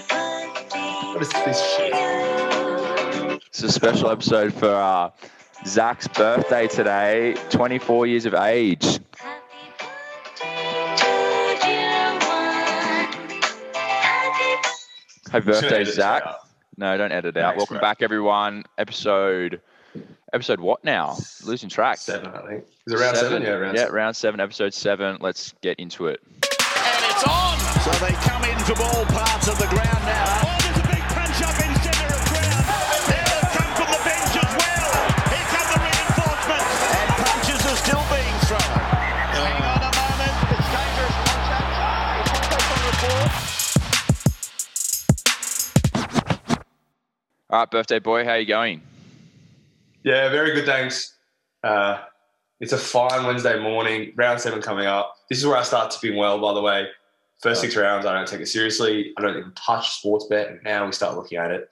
What is this shit? It's a special episode for uh, Zach's birthday today, 24 years of age. Happy birthday, Zach. No, don't edit it out. Thanks, Welcome bro. back, everyone. Episode, episode what now? Losing track. Seven, I think. Is it round seven? Yeah, round yeah, seven. round seven, episode seven. Let's get into it. And it's on. So they come in from all parts of the ground now. Oh, there's a big punch up in centre of ground. They'll come from the bench as well. Here come the reinforcements. And punches are still being thrown. Hang on a moment. It's dangerous contact. It's also on report. All right, birthday boy, how you going? Yeah, very good. Thanks. Uh, it's a fine Wednesday morning. Round seven coming up. This is where I start tipping well. By the way, first six rounds, I don't take it seriously. I don't even touch sports bet. Now we start looking at it.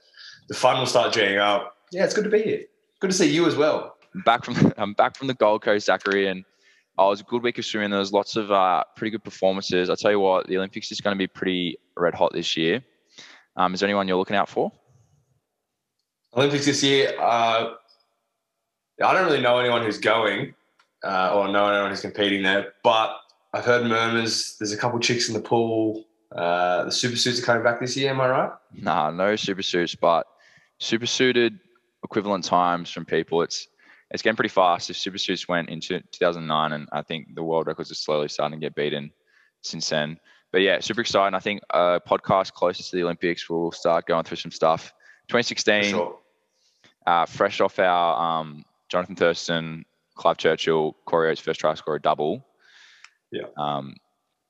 The fun will start geeing up. Yeah, it's good to be here. Good to see you as well. I'm back from I'm back from the Gold Coast, Zachary, and oh, it was a good week of swimming. There was lots of uh, pretty good performances. I tell you what, the Olympics is going to be pretty red hot this year. Um, is there anyone you're looking out for? Olympics this year. Uh, I don't really know anyone who's going uh, or know anyone who's competing there, but I've heard murmurs. There's a couple chicks in the pool. Uh, the super suits are coming back this year. Am I right? Nah, no super suits, but super suited equivalent times from people. It's it's getting pretty fast. If super suits went into 2009, and I think the world records are slowly starting to get beaten since then. But yeah, super exciting. I think a podcast closest to the Olympics will start going through some stuff. 2016. sure. uh, fresh off our um, Johnathan Thurston, Clive Churchill, Corey Oates first try scorer double. Yeah. Um,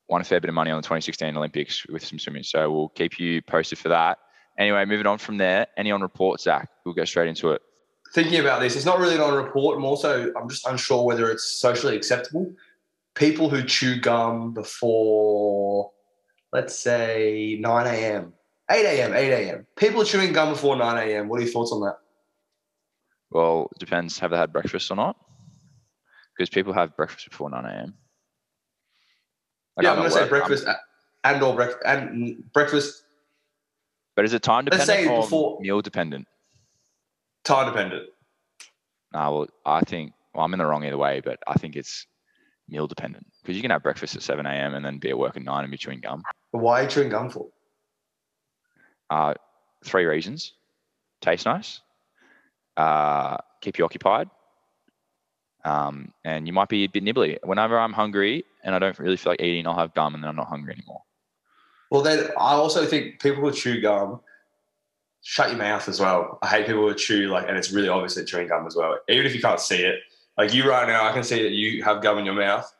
won a fair bit of money on the 2016 Olympics with some swimming. So we'll keep you posted for that. Anyway, moving on from there. Any on report, Zach? We'll go straight into it. Thinking about this, it's not really an on report. I'm also I'm just unsure whether it's socially acceptable. People who chew gum before, let's say 9 a.m., 8 a.m., 8 a.m. People chewing gum before 9 a.m. What are your thoughts on that? Well, it depends. Have they had breakfast or not? Because people have breakfast before 9 a.m. Yeah, I'm going to say breakfast and or breakfast and breakfast but is it time Let's dependent say or before- meal dependent? time dependent. Nah, well, I think well, I'm in the wrong either way, but I think it's meal dependent because you can have breakfast at 7 a.m. and then be at work at 9 and be chewing gum. But why are you chewing gum for? Uh, three reasons: taste nice, uh, keep you occupied, um, and you might be a bit nibbly. Whenever I'm hungry and I don't really feel like eating, I'll have gum, and then I'm not hungry anymore. Well, then I also think people who chew gum shut your mouth as well. I hate people who chew like, and it's really obvious they're chewing gum as well. Even if you can't see it, like you right now, I can see that you have gum in your mouth,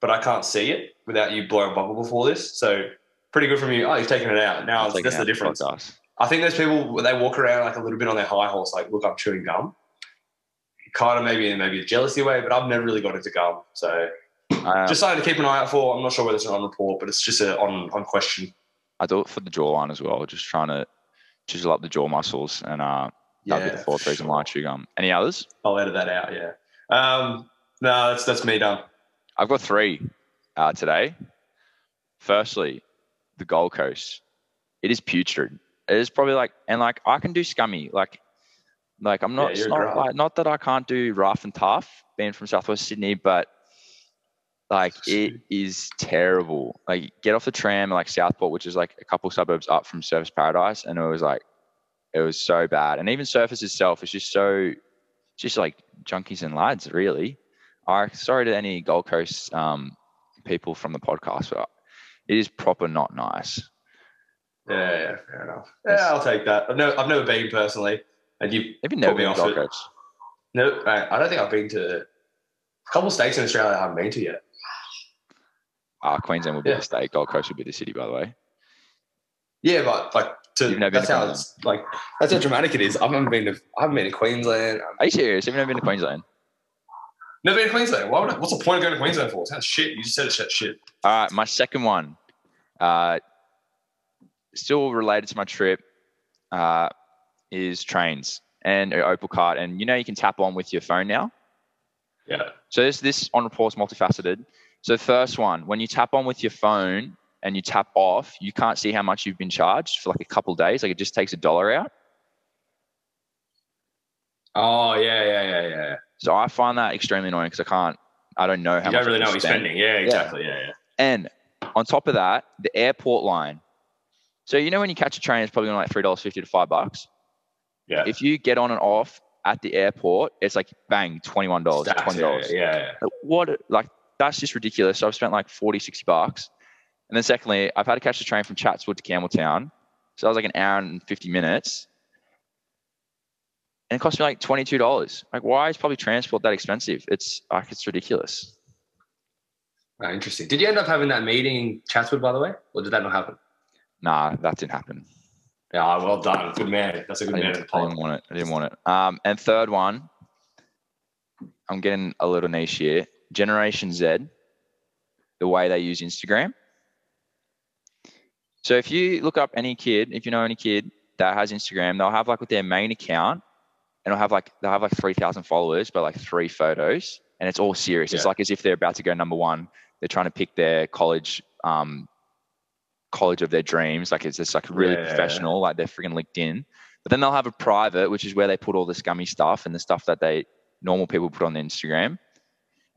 but I can't see it without you blowing a bubble before this. So pretty good from you. Oh, you've taken it out. Now that's the difference. podcast. I think there's people they walk around like a little bit on their high horse, like, look, I'm chewing gum. Kind of maybe in maybe a jealousy way, but I've never really got it to gum. So Uh, just something to keep an eye out for. I'm not sure whether it's an on report, but it's just a on on question. I do it for the jawline as well, just trying to chisel up the jaw muscles, and uh, that'll be the fourth for reason sure. why I chew gum. Any others? I'll edit that out. Yeah. Um, no, that's that's me done. I've got three uh, today. Firstly, the Gold Coast. It is putrid. It is probably like, and like I can do scummy. Like, like I'm not. Yeah, not, like, not that I can't do rough and tough, being from Southwest Sydney, but like it is terrible. Like get off the tram like Southport, which is like a couple suburbs up from Surfers Paradise, and it was like it was so bad. And even Surfers itself is just so just like junkies and lads, really. I sorry to any Gold Coast um, people from the podcast, but it is proper not nice. Yeah, yeah, fair enough. Yeah, I'll take that. I've never, I've never been personally, and you Have you never been to Gold it. Coast? no, I I don't think I've been to a couple states in Australia I haven't been to yet. Ah, Queensland would be Yeah. the state. Gold Coast would be the city, by the way. Yeah, but like to You've never been that's to how it's like that's how dramatic it is. I haven't been to I haven't been to Queensland. Are you serious? Have you never been to Queensland? never been to Queensland. Why would I, what's the point of going to Queensland for? It sounds shit. You just said it's shit. shit. All right, my second one, uh, still related to my trip, uh, is trains and uh, Opal Card. And you know, you can tap on with your phone now. Yeah. So this this on report's multifaceted. So first one, when you tap on with your phone and you tap off, you can't see how much you've been charged for like a couple days. Like it just takes a dollar out. Oh yeah, yeah, yeah, yeah. So I find that extremely annoying because I can't, I don't know how You much don't really know what you're spending. Yeah, exactly. Yeah, yeah. And on top of that, the airport line. So you know when you catch a train, it's probably only like three dollars fifty to five bucks. Yeah. If you get on and off at the airport, it's like bang, twenty one dollars, Stacks, twenty yeah, dollars. yeah, What like that's just ridiculous. So I've spent like 40, 60 bucks. And then secondly, I've had to catch the train from Chatswood to Campbelltown. So that was like an hour and 50 minutes. And it cost me like $22. Like, why is public transport that expensive? It's like, it's ridiculous. Oh, interesting. Did you end up having that meeting in Chatswood, by the way, or did that not happen? Nah, that didn't happen. Yeah, well done. Good man. That's a good man. didn't, I didn't want it. I didn't want it. Um, and third one, I'm getting a little niche here. Generation Z, the way they use Instagram. So if you look up any kid, if you know any kid that has Instagram, they'll have like with their main account, and they'll have like they'll have like three thousand followers, but like three photos, and it's all serious. It's like as if they're about to go number one. They're trying to pick their college, um, college of their dreams. Like it's just like really Yeah. professional. Like they're freaking LinkedIn. But then they'll have a private, which is where they put all the scummy stuff and the stuff that they normal people put on Instagram.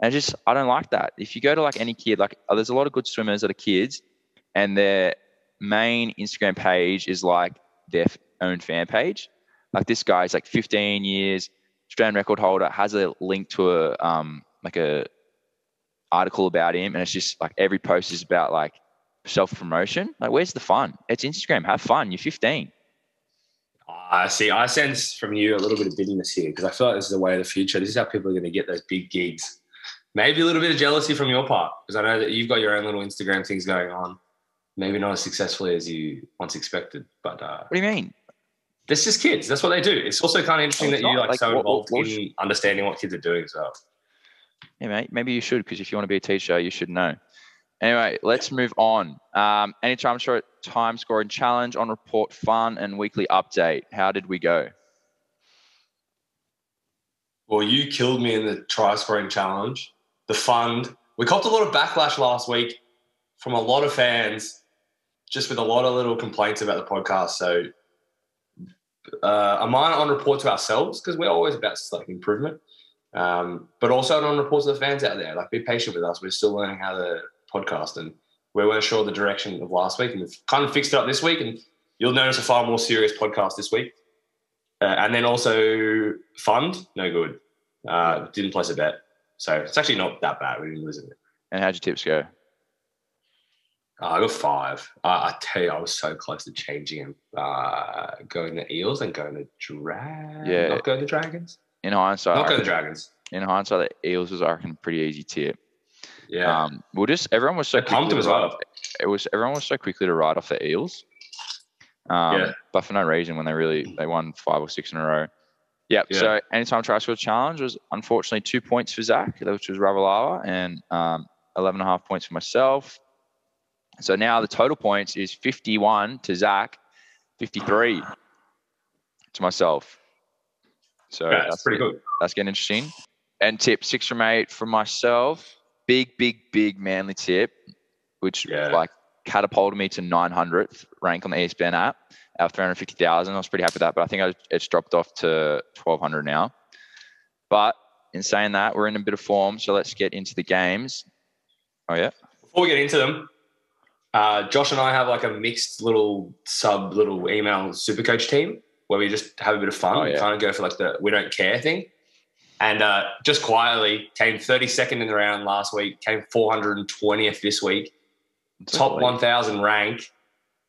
And I just I don't like that. If you go to like any kid, like oh, there's a lot of good swimmers that are kids, and their main Instagram page is like their own fan page. Like this guy's like 15 years, Australian record holder, has a link to a um like a article about him, and it's just like every post is about like self promotion. Like where's the fun? It's Instagram. Have fun. You're 15. I see. I sense from you a little bit of bitterness here because I feel like this is the way of the future. This is how people are going to get those big gigs. Maybe a little bit of jealousy from your part because I know that you've got your own little Instagram things going on. Maybe not as successfully as you once expected, but uh, What do you mean? It's just kids. That's what they do. It's also kind of interesting that it's you're like, Like, so what- involved what- in understanding what kids are doing as well. Yeah, mate. Maybe you should, because if you want to be a teacher, you should know. Anyway, let's move on. Um, anytime short time scoring challenge on report fun and weekly update. How did we go? Well, you killed me in the try scoring challenge. The fund. We copped a lot of backlash last week from a lot of fans, just with a lot of little complaints about the podcast. So, uh, a minor on report to ourselves because we're always about like improvement, um, but also on report to the fans out there. Like, be patient with us. We're still learning how to podcast, and we weren't sure the direction of last week, and we've kind of fixed it up this week. And you'll notice a far more serious podcast this week. Uh, and then also fund, no good. Uh, didn't place a bet. So it's actually not that bad. We didn't lose it. And how'd your tips go? Uh, I got five. I tell you, I was so close to changing him. Uh, going the Eels and going the Dragons. Yeah. Not going the Dragons. In hindsight, Not going the Dragons. in hindsight, the Eels was I reckon a pretty easy tip. Yeah. Um, we'll just everyone was so pumped him as well. It was everyone was so quickly to write off the Eels. Um, Yeah. But for no reason, when they really they won five or six in a row. Yep. Yeah. So anytime try score challenge was unfortunately two points for Zach, which was Ravalawa, and um, 11 and a half points for myself. So now the total points is 51 to Zach, 53 to myself. So Yeah, that's pretty good. that's getting interesting. And tip six from eight from myself. Big, big, big manly tip, which Yeah. like catapulted me to 900th rank on the ESPN app out of 350,000. I was pretty happy with that, but I think I, it's dropped off to 1200 now. But in saying that, we're in a bit of form, so let's get into the games. Oh yeah, Before we get into them, uh, Josh and I have like a mixed little sub little email super coach team where we just have a bit of fun. Oh, We yeah. kind of go for like the we don't care thing. And uh, just quietly came 32nd in the round last week, came 420th this week, top Holy- 1,000 rank.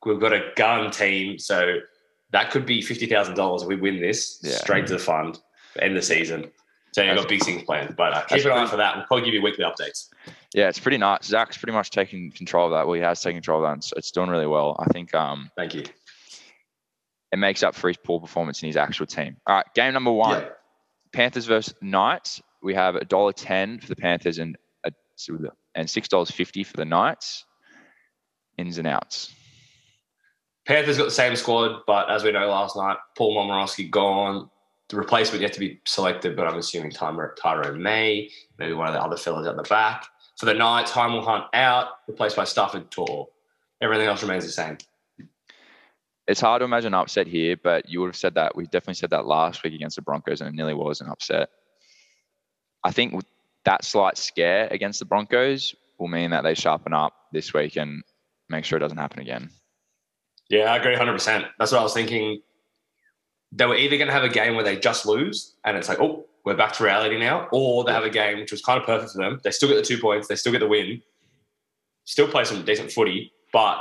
We've got a gun team, so that could be $50,000 if we win this Yeah. straight to the fund end of the season. So you've got big things planned, but uh, keep an eye pretty- for that. We'll probably give you weekly updates. Yeah, it's pretty nice. Zach's pretty much taking control of that. Well, he has taken control of that. And it's, it's doing really well. I think um, Thank you. it makes up for his poor performance in his actual team. All right, game number one. Yeah. Panthers versus Knights. We have a dollar ten for the Panthers and a, and six dollars fifty for the Knights. Ins and outs. Panthers got the same squad, but as we know last night, Paul Momirovski gone. The replacement yet to be selected, but I'm assuming Tyro, May, maybe one of the other fellas at the back. For the Knights, Hymel Hunt out, replaced by Starford To'a. Everything else remains the same. It's hard to imagine an upset here, but you would have said that. We definitely said that last week against the Broncos, and it nearly was an upset. I think that slight scare against the Broncos will mean that they sharpen up this week and make sure it doesn't happen again. Yeah, I agree 100%. That's what I was thinking. They were either going to have a game where they just lose and it's like, oh, we're back to reality now, or they have a game which was kind of perfect for them. They still get the two points, they still get the win, still play some decent footy, but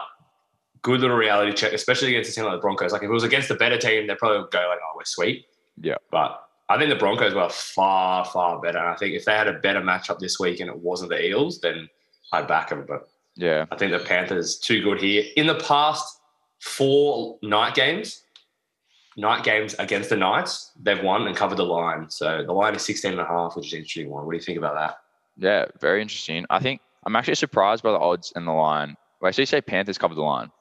good little reality check, especially against a team like the Broncos. Like if it was against a better team, they'd probably go like, oh, we're sweet. Yeah. But I think the Broncos were far, far better. And I think if they had a better matchup this week and it wasn't the Eels, then I'd back them. But Yeah. I think the Panthers too good here. In the past four night games, night games against the Knights, they've won and covered the line. So the line is 16 and a half, which is an interesting one. What do you think about that? Yeah, very interesting. I think I'm actually surprised by the odds and the line. Well, I actually say Panthers cover the line,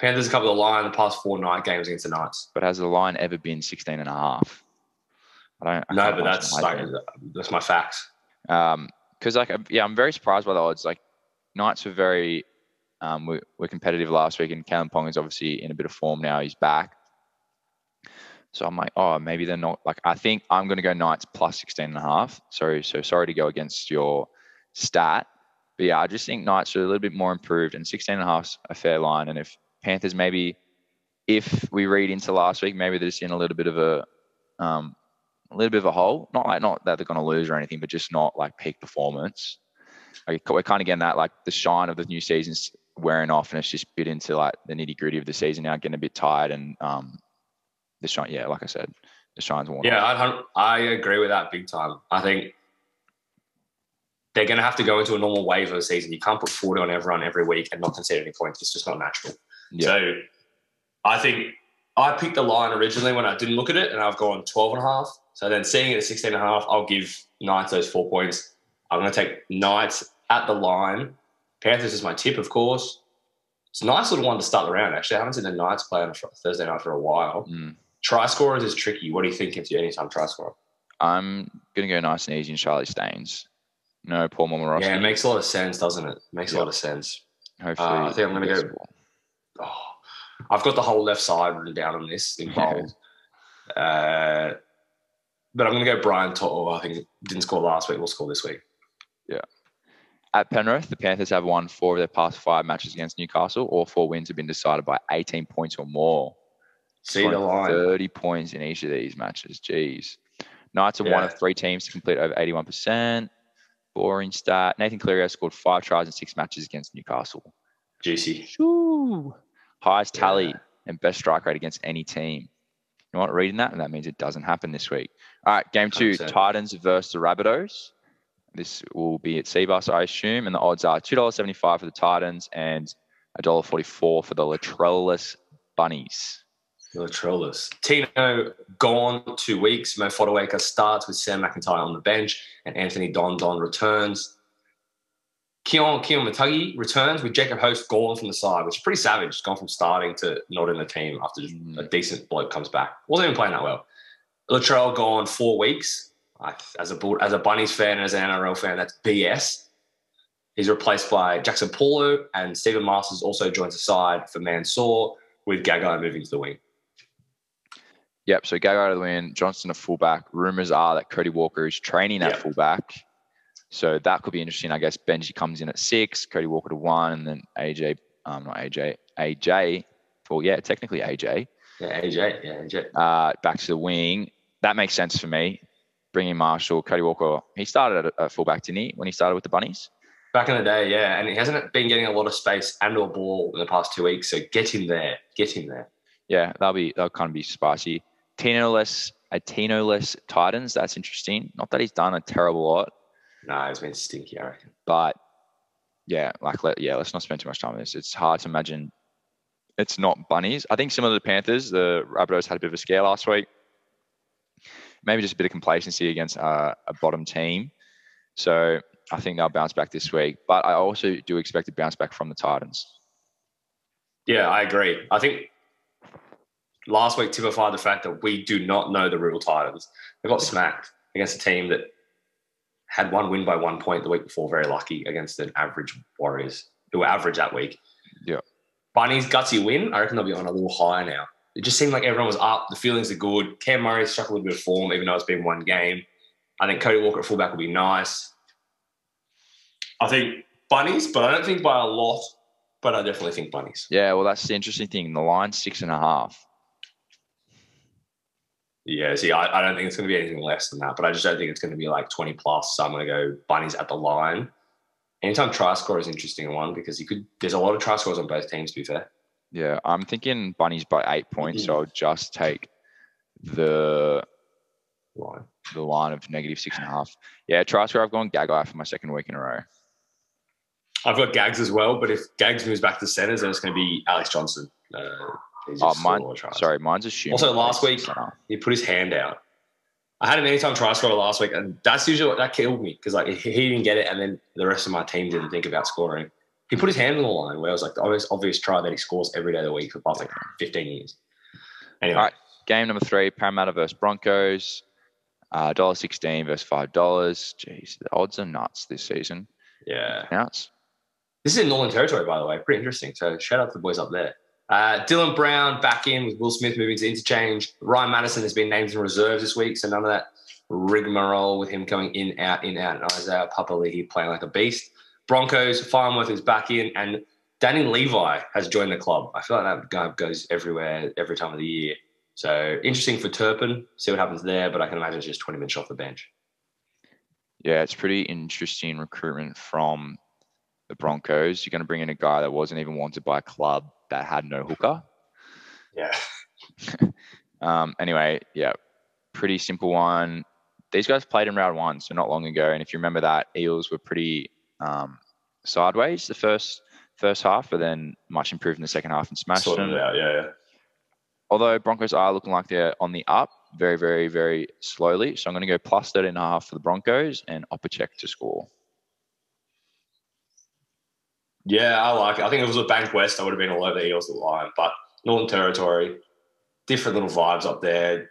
Panthers covered the line in the past four night games against the Knights. but has the line ever been 16 and a half? I don't. I No, but that's like, that's my facts. Um, because like yeah, I'm very surprised by the odds. Like Knights were very um were, were competitive last week, and Kalyn Ponga is obviously in a bit of form now. He's back. So I'm like, oh, maybe they're not like I think I'm gonna go Knights plus 16 and a half. Sorry, so sorry to go against your stat. But yeah, I just think Knights are a little bit more improved and 16 and a half's a fair line. And if Panthers maybe if we read into last week, maybe they're just in a little bit of a um a little bit of a hole. Not like not that they're going to lose or anything, but just not like peak performance. Like, we're kind of getting that like the shine of the new season's wearing off, and it's just bit into like the nitty gritty of the season now, getting a bit tired, and um, the shine. Yeah, like I said, the shine's worn Yeah, off. I'd, I agree with that big time. I think they're going to have to go into a normal wave of a season. You can't put 40 on everyone every week and not concede any points. It's just not natural. Yeah. So I think I picked the line originally when I didn't look at it and I've gone 12 and a half. So then seeing it at 16 and a half, I'll give Knights those four points. I'm going to take Knights at the line. Panthers is my tip, of course. It's a nice little one to start the round, actually. I haven't seen the Knights play on a Thursday night for a while. Mm. Try scorers is tricky. What do you think if you anytime try scorer? I'm gonna go nice and easy in Charlie Staines. No Paul Momirovski. Yeah, it makes a lot of sense, doesn't it? Makes a lot of sense. Hopefully, uh, I think I'm gonna go- ball. Oh, I've got the whole left side written down on this in bold. uh, but I'm going to go Brian To'o. I think he didn't score last week. Will score this week. Yeah. At Penrith, the Panthers have won four of their past five matches against Newcastle. All four wins have been decided by 18 points or more. See the line. 30 points in each of these matches. Jeez. Knights are one of three teams to complete over 81%. Boring start. Nathan Cleary has scored five tries in six matches against Newcastle. Juicy. Shoo. Highest tally Yeah. and best strike rate against any team. You know what? Reading that, and that means it doesn't happen this week. All right, game two 100%. Titans versus the Rabbitohs. This will be at Cbus, I assume, and the odds are $2.75 for the Titans and $1.44 for the Latrellus Bunnies. The Trollers. Tino gone two weeks. Mo Fotuaika starts with Sam McIntyre on the bench, and Anthony Don Don returns. Keon Keon Matagi returns with Jacob Host gone from the side, which is pretty savage. Gone from starting to not in the team after Mm. a decent bloke comes back. Wasn't even playing that well. Latrell gone four weeks. I, as a as a Bunnies fan and as an NRL fan, that's BS. He's replaced by Jaxson Paulo, and Steven Marsters also joins the side for Mansour, with Gagai moving to the wing. Yep. So Gagai of the win. Johnston a fullback. Rumors are that Cody Walker is training at Yep. fullback. So that could be interesting. I guess Benji comes in at six, Cody Walker to one, and then AJ, um, not AJ, AJ. Well, yeah, technically AJ. Yeah, AJ. Yeah, AJ. Uh, back to the wing. That makes sense for me. Bringing Marshall, Cody Walker. He started at a fullback, didn't he? When he started with the Bunnies. Back in the day, yeah, and he hasn't been getting a lot of space and or ball in the past two weeks. So get him there. Get him there. Yeah, that'll be that'll kind of be spicy. Tino-less, a Tino-less Titans. That's interesting. Not that he's done a terrible lot. No, it's been stinky, I reckon. but yeah, like let, yeah, let's not spend too much time on this. It's hard to imagine it's not bunnies. I think similar to the Panthers, the Rabbitohs had a bit of a scare last week. Maybe just a bit of complacency against uh, a bottom team. So I think they'll bounce back this week. But I also do expect a bounce back from the Titans. Yeah, I agree. I think last week typified the fact that we do not know the real Titans. They got smacked against a team that had one win by one point the week before, very lucky against an average Warriors who were average that week. Yeah. Bunnies gutsy win. I reckon they'll be on a little higher now. It just seemed like everyone was up. The feelings are good. Cam Murray struck a little bit of form, even though it's been one game. I think Cody Walker at fullback will be nice. I think bunnies, but I don't think by a lot. But I definitely think bunnies. Yeah, well, that's the interesting thing. The line's six and a half. Yeah, see, I, I don't think it's going to be anything less than that, but I just don't think it's going to be like 20 plus. So I'm going to go bunnies at the line. Anytime try score is interesting one because you could. There's a lot of try scores on both teams. To be fair, Yeah, I'm thinking bunnies by eight points, so I'll just take the line. the line of negative six and a half. Yeah, try score. I've gone Gagai for my second week in a row. I've got Gags as well, but if Gags moves back to centers, then it's going to be Alex Johnston. Uh, Oh, just a mine. lot of. Sorry, mine's assumed. Also, last week- he put his hand out. I had an anytime try scorer last week, and that's usually what that killed me because like he he didn't get it, and then the rest of my team didn't think about scoring. He put his hand on the line where I was like the obvious, obvious try that he scores every day of the week for the past like 15 years. Anyway, All right. Game number three: Parramatta versus Broncos. Uh, dollar sixteen versus five dollars. Jeez, the odds are nuts this season. yeah. Nuts. This is in Northern Territory, by the way. Pretty interesting. So shout out to the boys up there. Uh, Dylan Brown back in with Will Smith moving to interchange. Ryan Matterson has been named in reserves this week, so none of that rigmarole with him coming in, out, in, out. And Isaiah Papali'i playing like a beast. Broncos, Farnworth is back in, and Danny Levi has joined the club. I feel like that guy goes everywhere every time of the year. So interesting for Turpin. See what happens there, but I can imagine it's just 20 minutes off the bench. Yeah, it's pretty interesting recruitment from the Broncos. You're going to bring in a guy that wasn't even wanted by a club that had no hooker. Yeah. Um, anyway, yeah, pretty simple one. These guys played in round one, so not long ago. And if you remember that, Eels were pretty um, sideways the first first half, but then much improved in the second half and smashed Sorted them. out. Yeah, yeah. Although Broncos are looking like they're on the up, very, very, very slowly. So I'm going to go plus 13 and a half for the Broncos and check to score. Yeah, I like it. I think if it was a Bankwest, I would have been all over the Eels the line. But Northern Territory, different little vibes up there.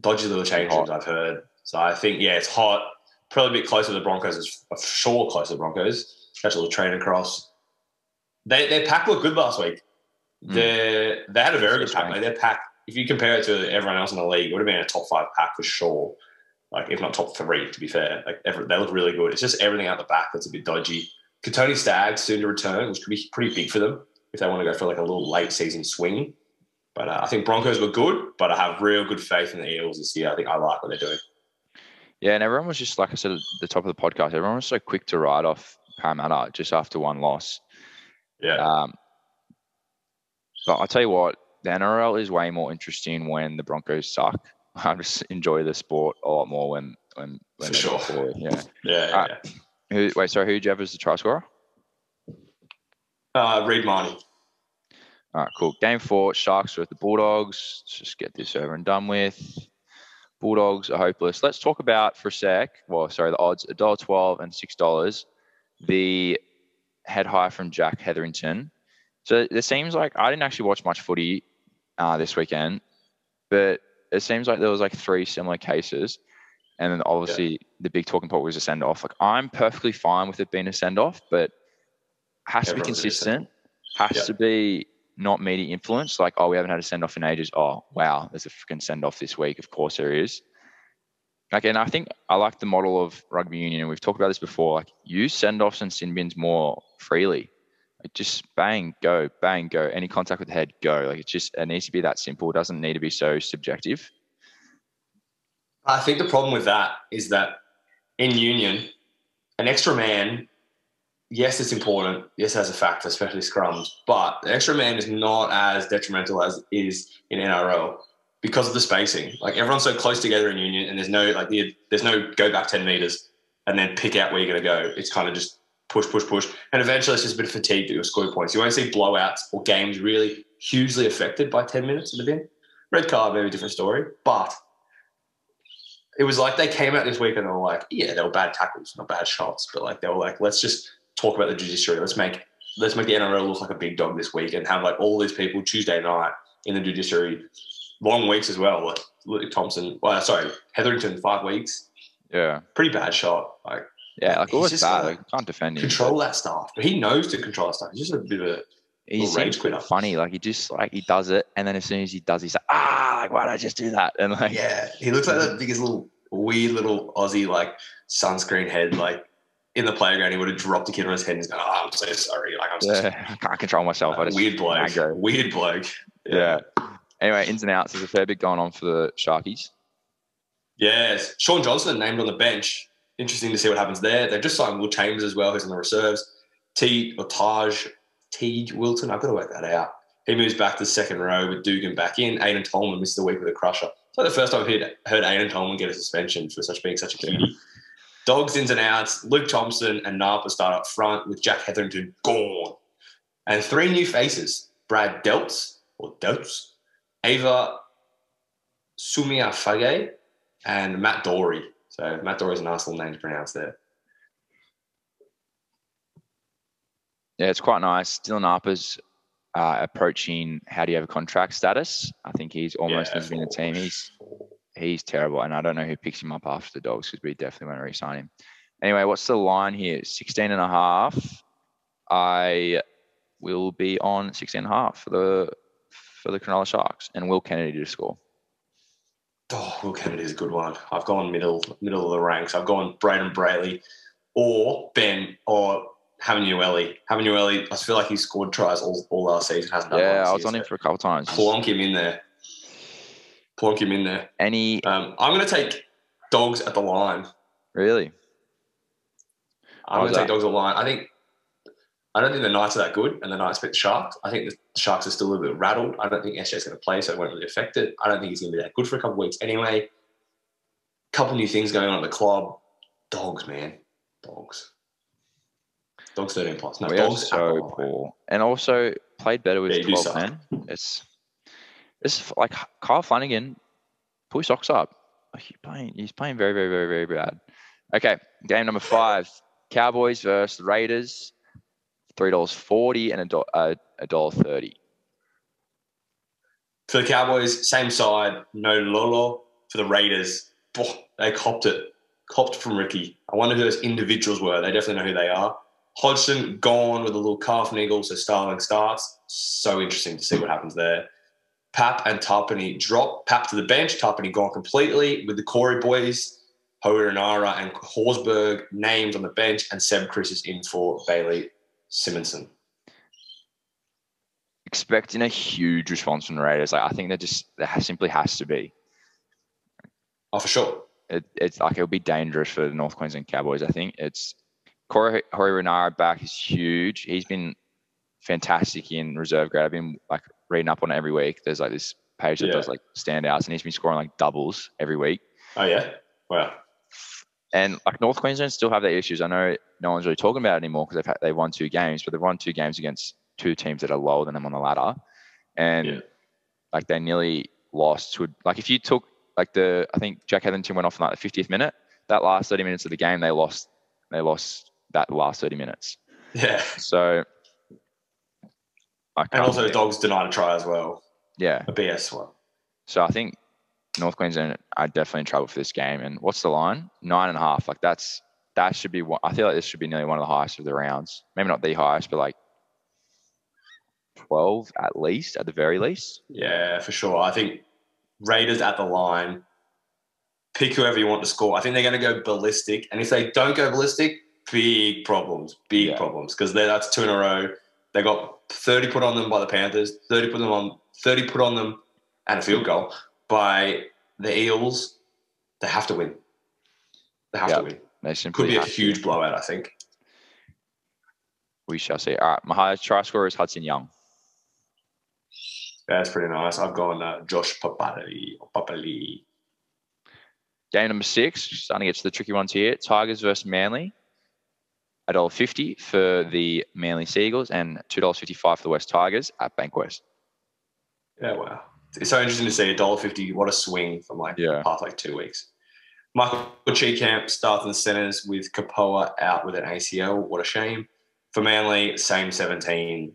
Dodgy little change rooms, I've heard. So I think, yeah, it's hot. Probably a bit closer to the Broncos. It's for sure closer to the Broncos. Catch a little train across. They, their pack looked good last week. Mm. They they had a very good pack. Like their pack, if you compare it to everyone else in the league, it would have been a top five pack for sure. Like if not top three, to be fair. Like every, they look really good. It's just everything out the back that's a bit dodgy. Kotoni Staggs soon to return, which could be pretty big for them if they want to go for like a little late season swing. But uh, I think Broncos were good, but I have real good faith in the Eels this year. I think I like what they're doing. Yeah, and everyone was just, like I said at the top of the podcast, everyone was so quick to write off Parramatta just after one loss. Yeah. Um, but I'll tell you what, the NRL is way more interesting when the Broncos suck. I just enjoy the sport a lot more when when, when For sure. Yeah. yeah. yeah, uh, Who, wait, sorry, who did you have as the try scorer? Uh, Reed Mahoney. All right, cool. Game four, Sharks with the Bulldogs. Let's just get this over and done with. Bulldogs are hopeless. Let's talk about for a sec. Well, sorry, the odds $1.12 and $6. The head high from Jack Hetherington. So it seems like I didn't actually watch much footy uh, this weekend, but it seems like there was like three similar cases. And then obviously the big talking point was a send off. Like I'm perfectly fine with it being a send off, but has to be Everyone's gonna send consistent. Has Yeah. to be not media influence. Like, oh, we haven't had a send off in ages. Oh, wow, there's a freaking send off this week. Of course there is. Like, and I think I like the model of rugby union. and We've talked about this before. Like, use send offs and sin bins more freely. Like, just bang, go, bang, go. Any contact with the head, go. Like, it's just it needs to be that simple. It doesn't need to be so subjective. I think the problem with that is that in union, an extra man, yes, it's important. Yes, as a factor, especially scrums, but the extra man is not as detrimental as it is in NRL because of the spacing. Like everyone's so close together in union, and there's no like the, there's no go back ten meters and then pick out where you're going to go. It's kind of just push, push, push, and eventually it's just a bit of fatigue that you'll score points. You won't see blowouts or games really hugely affected by ten minutes in the bin. Red card, maybe different story, but it was like they came out this week and they were like, yeah, they were bad tackles, not bad shots, but like they were like, let's just talk about the judiciary. Let's make let's make the NRL look like a big dog this week and have like all these people Tuesday night in the judiciary, long weeks as well. Like Luke Thompson, well, sorry, Hetherington, five weeks, Yeah. pretty bad shot. Like Yeah. Like, always bad. Like, can't defend him. control that stuff, but he knows to control that stuff. He's just a bit of a he seems quitter. funny. Like he just like he does it, and then as soon as he does, he's like, ah, like why did I just do that? And like, Yeah, he looks like the biggest little weird little Aussie like sunscreen head. Like in the playground, he would have dropped a kid on his head and he's going, "Oh, I'm so sorry." Like I'm so sorry. yeah, I can't control myself. I just weird bloke. aggro. Weird bloke. Yeah. Anyway, ins and outs. There's a fair bit going on for the Sharkies. Yes. Shaun Johnson named on the bench. Interesting to see what happens there. They've just signed Will Chambers as well, who's in the reserves. T or Taj Teig Wilton. I've got to work that out. He moves back to the second row with Dugan back in. Aiden Tolman missed the week with a crusher. It's like the first time I've heard, heard Aiden Tolman get a suspension for such being such a cutie. Dogs ins and outs. Luke Thompson and Napa start up front with Jack Hetherington gone. And three new faces. Brad Deltz or Deltz, Ava Seumanufagai, and Matt Doorey. So Matt Doorey's is an little name to pronounce there. Yeah, it's quite nice. Dylan Harper's uh, approaching how do you have a contract status. I think he's almost Yeah, the team. He's he's terrible, and I don't know who picks him up after the Dogs because we definitely want to re-sign him. Anyway, what's the line here? 16 and a half. I will be on 16 and a half for the for the Cronulla Sharks and Will Kennedy to score. Oh, Will Kennedy's a good one. I've gone middle middle of the ranks. I've gone Braden Brayley or Ben or Hamlin-Uele. Hamlin-Uele, I feel like he scored tries all, all last season. Hasn't done Yeah, I was on him for a couple times. Plonk him in there. Plonk him in there. Any Um, I'm going to take dogs at the line. really? I'm going to take dogs at the line. I think I don't think the Knights are that good, and the Knights beat the Sharks. I think the Sharks are still a little bit rattled. I don't think SJ's is going to play, so it won't really affect it. I don't think he's going to be that good for a couple of weeks anyway. Couple new things going on at the club. Dogs, man, dogs. Dogs 13 plus. No, we are dogs the so poor, and also played better with Yeah, 12 men. It's it's like Kyle Flanagan. Pull socks up. Like, He's playing. He's playing very, very, very, very bad. Okay, game number five: Cowboys versus Raiders. Three dollars forty and a do- uh, dollar thirty. For the Cowboys, same side, no Lolo. For the Raiders, they copped it. Copped from Ricky. I wonder who those individuals were. They definitely know who they are. Hodgson gone with a little calf niggle, so Starling starts. So interesting to see what happens there. Pap and Tapine drop. Pap to the bench. Tapine gone completely with the Corey boys. Harawira-Naera and Horsburgh named on the bench, and Seb Kris is in for Bailey Simonsson. Expecting a huge response from the Raiders. Like I think there just there simply has to be. Oh, for sure. it, it's like it'll be dangerous for the North Queensland Cowboys. I think it's Corey Corey Renard back is huge. He's been fantastic in reserve grade. I've been like reading up on it every week. There's like this page that Yeah. does like standouts, and he's been scoring like doubles every week. Oh, yeah? Wow. And like North Queensland still have their issues. I know no one's really talking about it anymore because they've had, they've won two games, but they've won two games against two teams that are lower than them on the ladder, and Yeah. like they nearly lost to like if you took like the I think Jack Hetherington went off in like the 50th minute. That last 30 minutes of the game, they lost. They lost that last 30 minutes. Yeah. So, I And also, believe- dogs denied a try as well. yeah. A BS one. So I think North Queensland are definitely in trouble for this game. And what's the line? Nine and a half. Like that's that should be. One, I feel like this should be nearly one of the highest of the rounds. Maybe not the highest, but like 12 at least, at the very least. Yeah, for sure. I think Raiders at the line, pick whoever you want to score. I think they're going to go ballistic. And if they don't go ballistic, big problems, big Yeah. problems. Because that's two in a row. They got 30 put on them by the Panthers, 30 put them on 30 put on them and a field goal by the Eels. They have to win. They have Yep. to win. They simply Could be a huge blowout, I think. We shall see. All right, my highest try scorer is Hudson Young. That's pretty nice. I've gone uh, Josh Papali. Papali. Game number six, starting to get to the tricky ones here. Tigers versus Manly. $1.50 for the Manly Sea Eagles and $2.55 for the West Tigers at Bankwest. Yeah, wow. It's so interesting to see a dollar. What a swing from like Yeah. past like two weeks. Michael Chee-Kam starts in the centers with Kapoa out with an ACL. What a shame. For Manly, same 17.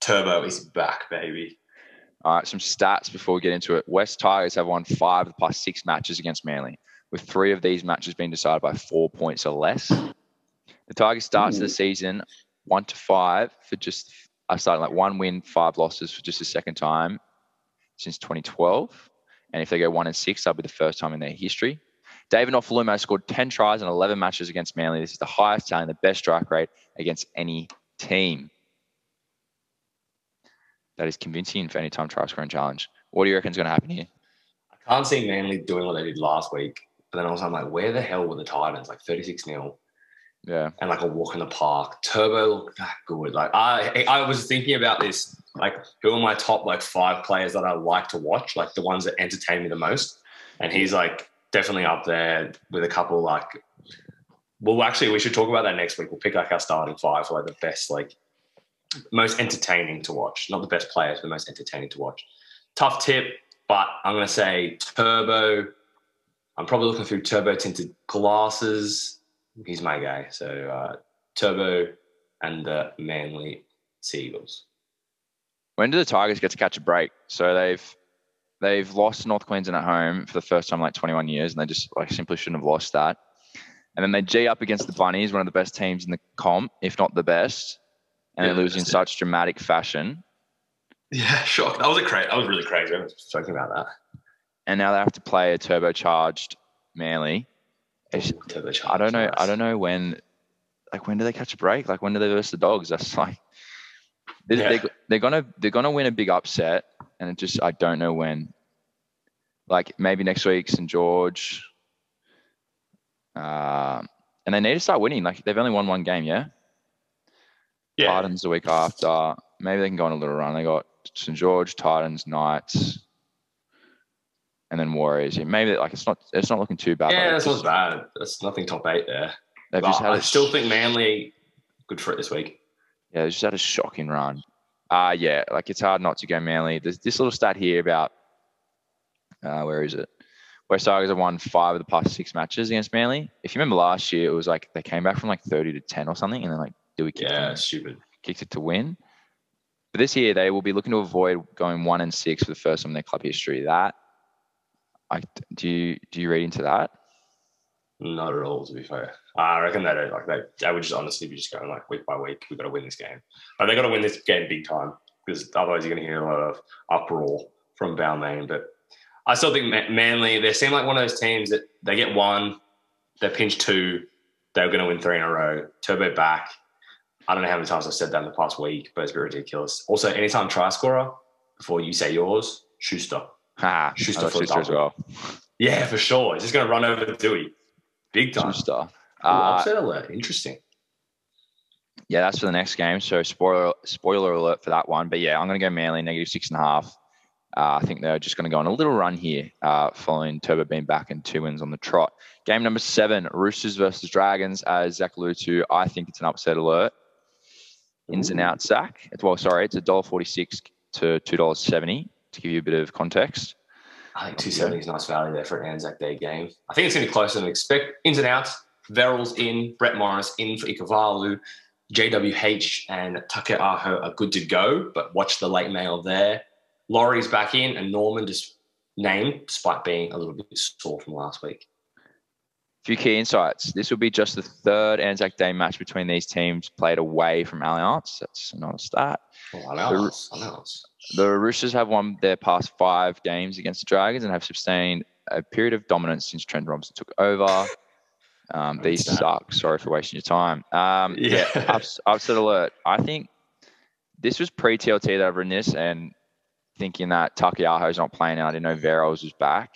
Turbo is back, baby. All right, some stats before we get into it. West Tigers have won five of the past six matches against Manly, with three of these matches being decided by four points or less. The Tigers starts the mm. season one to five for just are starting like one win, five losses for just the second time since 2012. And if they go one and six, that'll be the first time in their history. David Nofoaluma has scored 10 tries in 11 matches against Manly. This is the highest tallying the best strike rate against any team. That is convincing for any time try scoring challenge. What do you reckon is going to happen here? I can't see Manly doing what they did last week. But then also I'm like, where the hell were the Titans? Like 36 0 Yeah. and like a walk in the park. Turbo looked that good. Like I I was thinking about this. Like who are my top like five players that I like to watch? Like the ones that entertain me the most. And he's like definitely up there with a couple like well actually we should talk about that next week. We'll pick like our starting five for like the best like most entertaining to watch. Not the best players, but most entertaining to watch. Tough tip, but I'm gonna say Turbo. I'm probably looking through turbo tinted glasses. He's my guy. So uh, Turbo and the Manly Sea Eagles. When do the Tigers get to catch a break? So they've they've lost North Queensland at home for the first time in like 21 years, and they just like simply shouldn't have lost that. And then they G up against the Bunnies, one of the best teams in the comp, if not the best, and Yeah, they lose in it. such dramatic fashion. Yeah, shocked. That was a crazy. That was really crazy. I was joking about that. And now they have to play a turbocharged Manly. I don't know. I don't know when. Like when do they catch a break? Like when do they verse the Dogs? That's like they, Yeah. they, they're gonna they're gonna win a big upset, and it just I don't know when. Like maybe next week, St George. Um, and they need to start winning. Like they've only won one game, yeah. Yeah, Titans the week after. Maybe they can go on a little run. They got St George, Titans, Knights, and then Warriors. Yeah, maybe like it's not it's not looking too bad. yeah, that's not bad. That's nothing top eight there. They've But just had I a still think Manly good for it this week. Yeah, they just had a shocking run. Uh yeah, like it's hard not to go Manly. There's this little stat here about uh, where is it? West Tigers have won five of the past six matches against Manly. If you remember last year, it was like they came back from like 30 to 10 or something, and then like Dewey kicked, Yeah, them, stupid. kicked it to win. But this year, they will be looking to avoid going one and six for the first time in their club history. That, I do you do you read into that? Not at all, to be fair. I reckon don't like they. They would just honestly be just going like week by week. We've got to win this game. But they got to win this game big time because otherwise you're going to hear a lot of uproar from Balmain. But I still think Manly. They seem like one of those teams that they get one, they pinch two, they're going to win three in a row. Turbo back. I don't know how many times I've said that in the past week, but it's been ridiculous. Also, anytime try scorer before you say yours, Schuster. Ha, Schuster I for Schuster as well. Yeah, for sure. He's just going to run over Dewey, big time. Schuster. Ooh, Uh, upset alert. Interesting. yeah, that's for the next game. So spoiler spoiler alert for that one. But yeah, I'm going to go Manly negative six and a half. Uh, I think they're just going to go on a little run here, uh, following Turbo being back and two wins on the trot. Game number seven, Roosters versus Dragons. As Zach alluded to, I think it's an upset alert. Ins and Ooh. outs, Zach. It's, well, sorry, it's a dollar forty-six to two dollars seventy to give you a bit of context. I think 270 is a nice value there for an Anzac Day game. I think it's going to be closer than expect. Ins and outs. Verrills in, Brett Morris in for Ikavalu. JWH and Taukeiaho are good to go, but watch the late mail there. Laurie's back in, and Norman just named despite being a little bit sore from last week. A few key insights. This will be just the third Anzac Day match between these teams played away from Allianz. That's not a start. Oh. The Roosters have won their past five games against the Dragons and have sustained a period of dominance since Trent Robinson took over. Um, these suck. Sorry for wasting your time. Um, yeah, Yeah. ups, upset alert. I think this was pre TLT that I've written this and thinking that Taukeiaho's not playing out. I didn't know Veros was back.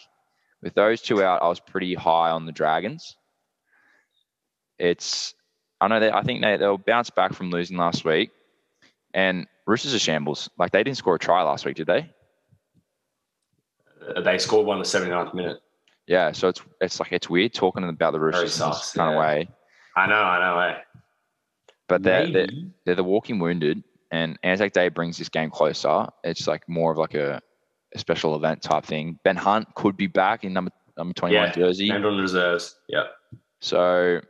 With those two out, I was pretty high on the Dragons. It's, I know that I think they, they'll bounce back from losing last week. And Roosters are shambles. Like they didn't score a try last week, did they? Uh, They scored one in the 79th minute. Yeah. So it's it's like it's weird talking about the Roosters in sus, kind of way. I know, I know. Eh? But they're, they're they're the walking wounded, and Anzac Day brings this game closer. It's like more of like a, a special event type thing. Ben Hunt could be back in number number twenty one Yeah, jersey. named on reserves. Yeah. So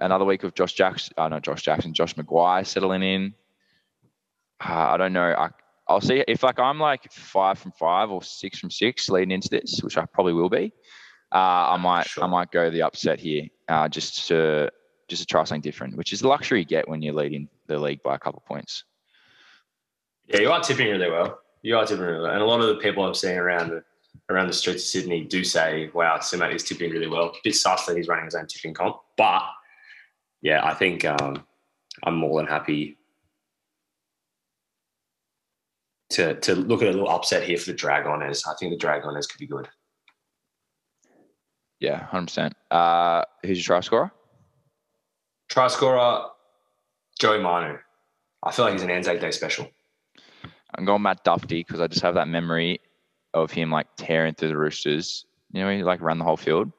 another week of Josh Jackson, uh, not Josh Jackson, Josh McGuire settling in. Uh, I don't know. I, I'll see if like I'm like five from five or six from six leading into this, which I probably will be. Uh, I might Sure. I might go the upset here, uh, just to just to try something different, which is the luxury you get when you're leading the league by a couple of points. Yeah, you are tipping really well. You are tipping really well. And a lot of the people I'm seeing around the around the streets of Sydney do say, wow, Simat is tipping really well. A bit sus that he's running his own tipping comp. But yeah, I think um, I'm more than happy to to look at a little upset here for the Dragoners. I think the Dragoners could be good. Yeah, hundred percent. Uh, who's your try scorer? Try scorer, Joey Manu. I feel like he's an Anzac Day special. I'm going Matt Dufty because I just have that memory of him like tearing through the Roosters. You know, he like ran the whole field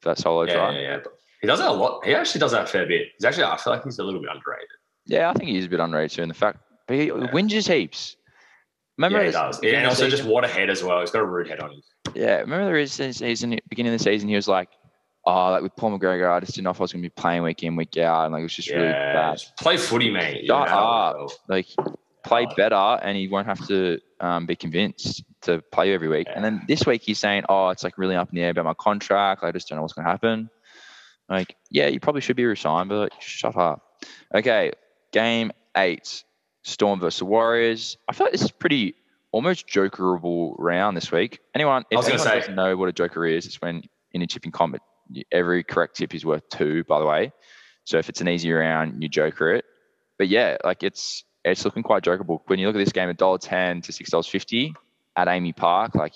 for that solo Yeah, try. yeah, yeah. He does that a lot. He actually does that a fair bit. He's actually, I feel like he's a little bit underrated. Yeah, I think he is a bit underrated too. In the fact, but he whinges heaps. Remember, yeah, he does. And the also just season- what a head as well. He's got a rude head on him. yeah. Remember there is this season, beginning of the season, he was like, "Oh, like with Paul McGregor, I just didn't know if I was going to be playing week in, week out, and like it was just really bad. just play footy, mate. Shut up. Like play better, and he won't have to um, be convinced to play every week. And then this week he's saying, "Oh, it's like really up in the air about my contract. I just don't know what's going to happen." Like, yeah, you probably should be resigned, but like, shut up. Okay, game eight, Storm versus the Warriors. I feel like this is pretty almost jokerable round this week. Anyone, if I was gonna anyone say- doesn't know what a joker is, it's when in a tipping comp, every correct tip is worth two. By the way, so if it's an easy round, you joker it. But yeah, like it's it's looking quite jokerable. When you look at this game, a dollar ten to six dollars fifty at Amy Park, like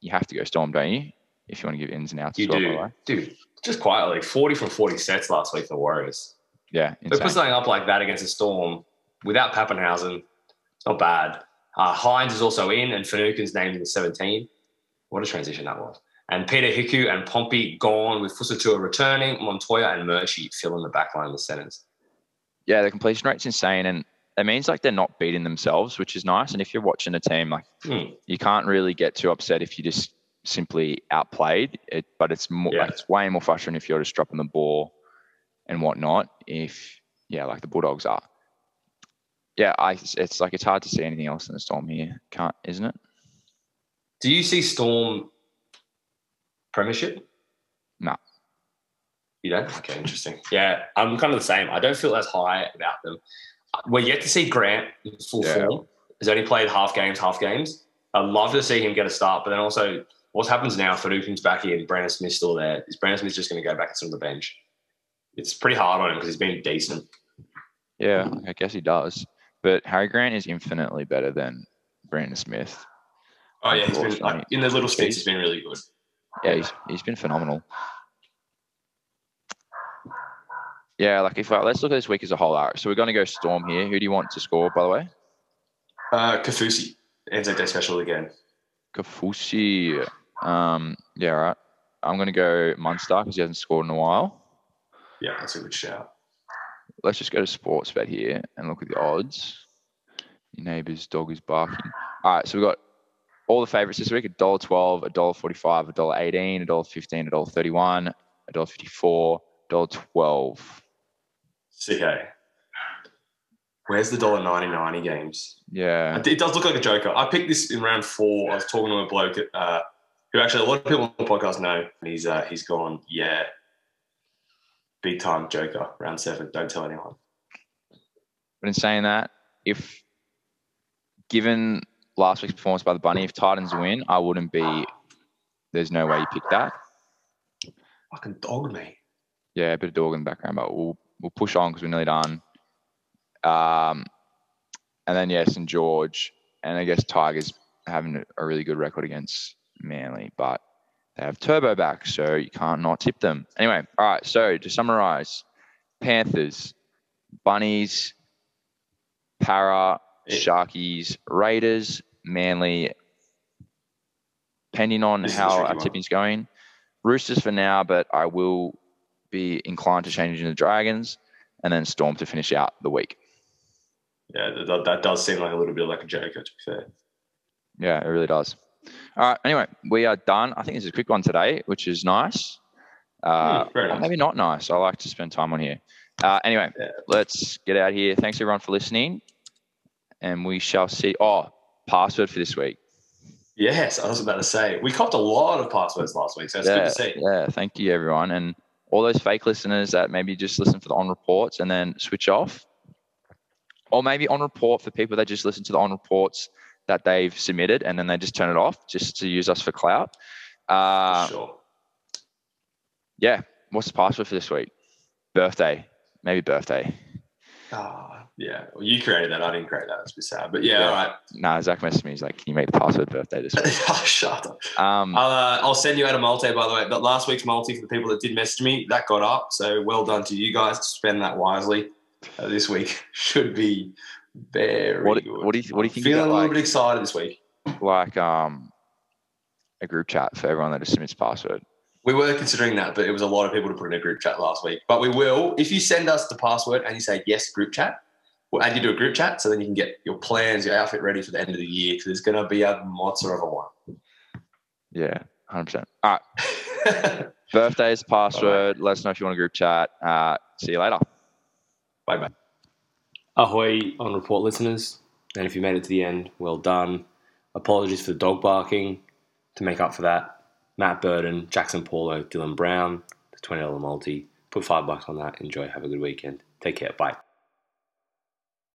you have to go Storm, don't you? If you want to give ins and outs You well, by do. way. Dude, just quietly, 40 from 40 sets last week for the Warriors. Yeah, They put something up like that against the Storm without Papenhuyzen. It's not bad. Uh, Hines is also in, and Finucane's named in the 17. What a transition that was. And Peta Hiku and Pompey gone with Fusitu'a returning, Montoya and Murchie filling the back line of the centers. yeah, the completion rate's insane, and it means like they're not beating themselves, which is nice. And if you're watching a team, like Hmm. you can't really get too upset if you just simply outplayed it. But it's more, Yeah. like, it's way more frustrating if you're just dropping the ball and whatnot. If yeah, like the Bulldogs are. Yeah, I it's like it's hard to see anything else in the storm here, can't isn't it? Do you see Storm premiership? No. You don't? Okay, interesting. Yeah, I'm kind of the same. I don't feel as high about them. We're yet to see Grant in full Yeah. form. He's only played half games, half games. I'd love to see him get a start, but then also what happens now? Fadukin's back in, Brandon Smith's still there. Is Brandon Smith just going to go back and sit on the bench? It's pretty hard on him because he's been decent. Yeah, I guess he does. But Harry Grant is infinitely better than Brandon Smith. Oh yeah, he's been like in the little stints. He's been really good. Yeah, he's, he's been phenomenal. Yeah, like if uh, let's look at this week as a whole. Art. So we're going to go Storm here. Who do you want to score, by the way? Uh, Kaufusi Anzac Day special again. Kaufusi. Um, yeah, right. I'm going to go Munster because he hasn't scored in a while. Yeah, that's a good shout. Let's just go to Sportsbet here and look at the odds. Your neighbour's dog is barking. All right, so we've got all the favourites this week: a dollar twelve, a dollar forty-five, a dollar eighteen, a dollar fifteen, a dollar thirty-one, a dollar fifty-four, dollar twelve. CK. Where's the dollar ninety ninety games? Yeah. It does look like a joker. I picked this in round four. I was talking to a bloke uh, who actually a lot of people on the podcast know. And he's uh, he's gone, yeah, big time joker. Round seven. Don't tell anyone. But in saying that, if given last week's performance by the Bunny, if Titans win, I wouldn't be. There's no way you pick that. Fucking dog me. Yeah, a bit of dog in the background, but we'll we'll push on because we're nearly done. Um, and then yeah, St George, and I guess Tigers having a really good record against Manly, but they have Turbo back, so you can't not tip them. Anyway, all right. So to summarize, Panthers, Bunnies, Para, Sharkies, Raiders, Manly. Depending on This how our tipping's going, Roosters for now, but I will be inclined to change into Dragons, and then Storm to finish out the week. Yeah, that, that does seem like a little bit like a joker. To be fair. Yeah, it really does. All right. Anyway, we are done. I think this is a quick one today, which is nice. Uh, Hmm, nice. Maybe not nice. I like to spend time on here. Uh, anyway, Yeah. let's get out here. Thanks everyone for listening, and we shall see. Oh, password for this week. Yes, I was about to say we copped a lot of passwords last week, so it's yeah, good to see. yeah. Thank you everyone, and all those fake listeners that maybe just listen for the on reports and then switch off, or maybe on report for people that just listen to the on reports that they've submitted and then they just turn it off just to use us for clout. Uh, sure. Yeah. What's the password for this week? Birthday. Maybe birthday. Ah, yeah. Well, you created that. I didn't create that. It's a bit sad. But yeah, Yeah. all right. Nah, Zach messaged me. He's like, "Can you make the password birthday this week?" oh, shut up. Um, I'll, uh, I'll send you out a multi, by the way. But last week's multi for the people that did message me, that got up. So well done to you guys to spend that wisely. Uh, this week should be very What- good. what do you- what do you think Feeling about, a little like- bit excited this week. like um, a group chat for everyone that just submits password. We were considering that, but it was a lot of people to put in a group chat last week. But we will, if you send us the password and you say yes, group chat, we'll add you to a group chat so then you can get your plans, your outfit ready for the end of the year because it's going to be a monster of a one. Yeah, hundred percent. All right, birthday's password. Let us know if you want a group chat. Uh, see you later. bye bye. Ahoy on report listeners. And if you made it to the end, well done. Apologies for the dog barking. To make up for that, Matt Burton, Jaxson Paulo, Dylan Brown, the $20 multi. Put five bucks on that. Enjoy. Have a good weekend. Take care. Bye.